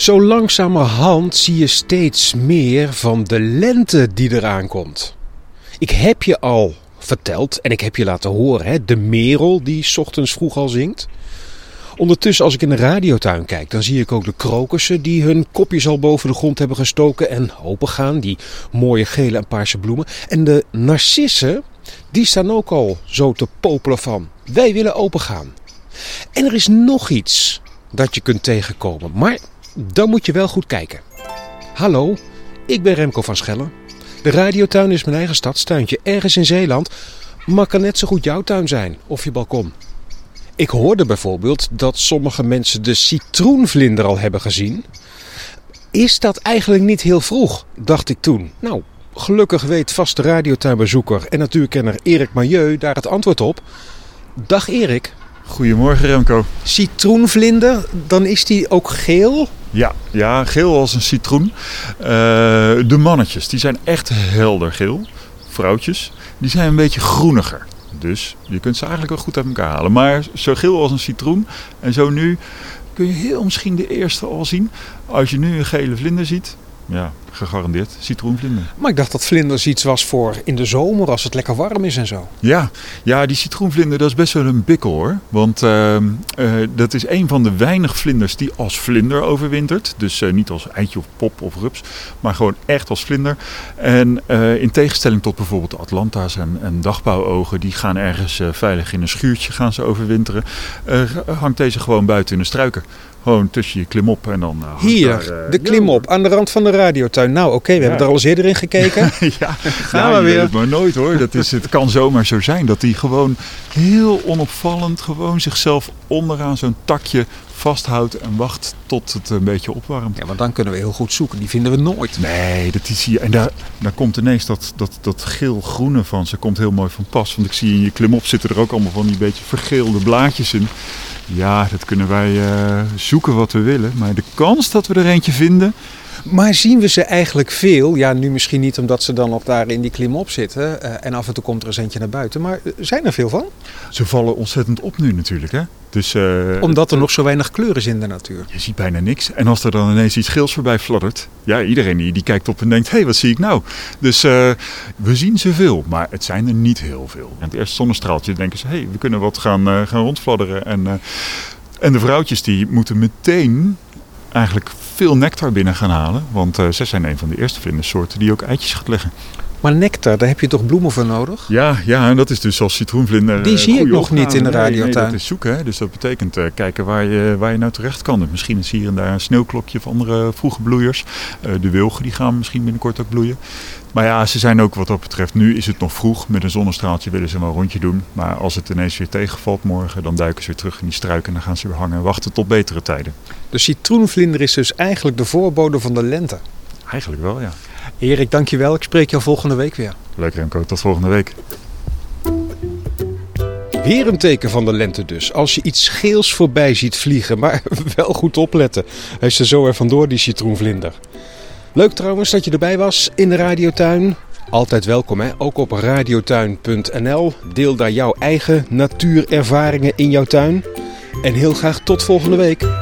Zo langzamerhand zie je steeds meer van de lente die eraan komt. Ik heb je al verteld en ik heb je laten horen, hè, de merel die ochtends vroeg al zingt. Ondertussen, als ik in de radiotuin kijk, dan zie ik ook de krokussen die hun kopjes al boven de grond hebben gestoken en opengaan. Die mooie gele en paarse bloemen. En de narcissen, die staan ook al zo te popelen van. Wij willen opengaan. En er is nog iets dat je kunt tegenkomen, maar dan moet je wel goed kijken. Hallo, ik ben Remco van Schellen. De radiotuin is mijn eigen stadstuintje, ergens in Zeeland, maar kan net zo goed jouw tuin zijn of je balkon. Ik hoorde bijvoorbeeld dat sommige mensen de citroenvlinder al hebben gezien. Is dat eigenlijk niet heel vroeg, dacht ik toen. Nou, gelukkig weet vaste radiotuinbezoeker en natuurkenner Erik Majeu daar het antwoord op. Dag Erik. Goedemorgen Remco. Citroenvlinder, dan is die ook geel? Ja, ja geel als een citroen. Uh, de mannetjes, die zijn echt helder geel. Vrouwtjes, die zijn een beetje groeniger. Dus je kunt ze eigenlijk wel goed uit elkaar halen. Maar zo geel als een citroen. En zo nu kun je heel misschien de eerste al zien. Als je nu een gele vlinder ziet, ja, gegarandeerd citroenvlinder. Maar ik dacht dat vlinders iets was voor in de zomer als het lekker warm is en zo. Ja, ja die citroenvlinder dat is best wel een bikkel hoor. Want uh, uh, dat is een van de weinig vlinders die als vlinder overwintert. Dus uh, niet als eitje of pop of rups, maar gewoon echt als vlinder. En in tegenstelling tot bijvoorbeeld de Atlanta's en, en dagbouwogen, die gaan ergens veilig in een schuurtje gaan ze overwinteren. hangt deze gewoon buiten in de struiken. Gewoon tussen je klimop en dan... Hier, daar, de klimop, aan de rand van de Nou oké, we ja. hebben er al eens eerder in gekeken. ja, gaan we weer. Het maar nooit hoor. Dat is, het kan zomaar zo zijn dat hij gewoon heel onopvallend... gewoon zichzelf onderaan zo'n takje vasthoudt en wacht tot het een beetje opwarmt. Ja, want dan kunnen we heel goed zoeken. Die vinden we nooit. Nee, dat is hier. En daar, daar komt ineens dat, dat, dat geel-groene van. Ze komt heel mooi van pas. Want ik zie in je klimop zitten er ook allemaal van die beetje vergeelde blaadjes in. Ja, dat kunnen wij uh, zoeken wat we willen. Maar de kans dat we er eentje vinden. Maar zien we ze eigenlijk veel? Ja, nu misschien niet omdat ze dan op daar in die klimop zitten. Uh, en af en toe komt er eens eentje naar buiten. Maar zijn er veel van? Ze vallen ontzettend op nu natuurlijk. Hè? Dus, uh, omdat er nog zo weinig kleur is in de natuur. Je ziet bijna niks. En als er dan ineens iets geels voorbij fladdert. Ja, iedereen die, die kijkt op en denkt, hé, hey, wat zie ik nou? Dus uh, we zien ze veel, maar het zijn er niet heel veel. En het eerste zonnestraaltje denken ze, hé, hey, we kunnen wat gaan, gaan rondfladderen. En, en de vrouwtjes die moeten meteen eigenlijk veel nectar binnen gaan halen. Want uh, zij zijn een van de eerste vlindersoorten die ook eitjes gaat leggen. Maar nectar, daar heb je toch bloemen voor nodig? Ja, ja en dat is dus als citroenvlinder. Die zie ik nog niet in de radiotuin. Nee, nee, dat is zoeken. Hè? Dus dat betekent uh, kijken waar je, waar je nou terecht kan. Misschien is hier en daar een sneeuwklokje of andere vroege bloeiers. Uh, de wilgen die gaan misschien binnenkort ook bloeien. Maar ja, ze zijn ook wat dat betreft. Nu is het nog vroeg. Met een zonnestraaltje willen ze wel een rondje doen. Maar als het ineens weer tegenvalt morgen, dan duiken ze weer terug in die struiken. En dan gaan ze weer hangen en wachten tot betere tijden. De citroenvlinder is dus eigenlijk de voorbode van de lente. Eigenlijk wel, ja. Erik, dankjewel. Ik spreek jou volgende week weer. Leuk Remco, tot volgende week. Weer een teken van de lente dus. Als je iets geels voorbij ziet vliegen, maar wel goed opletten. Hij is er zo er vandoor, die citroenvlinder. Leuk trouwens dat je erbij was in de radiotuin. Altijd welkom, hè? ook op radiotuin.nl. Deel daar jouw eigen natuurervaringen in jouw tuin. En heel graag tot volgende week.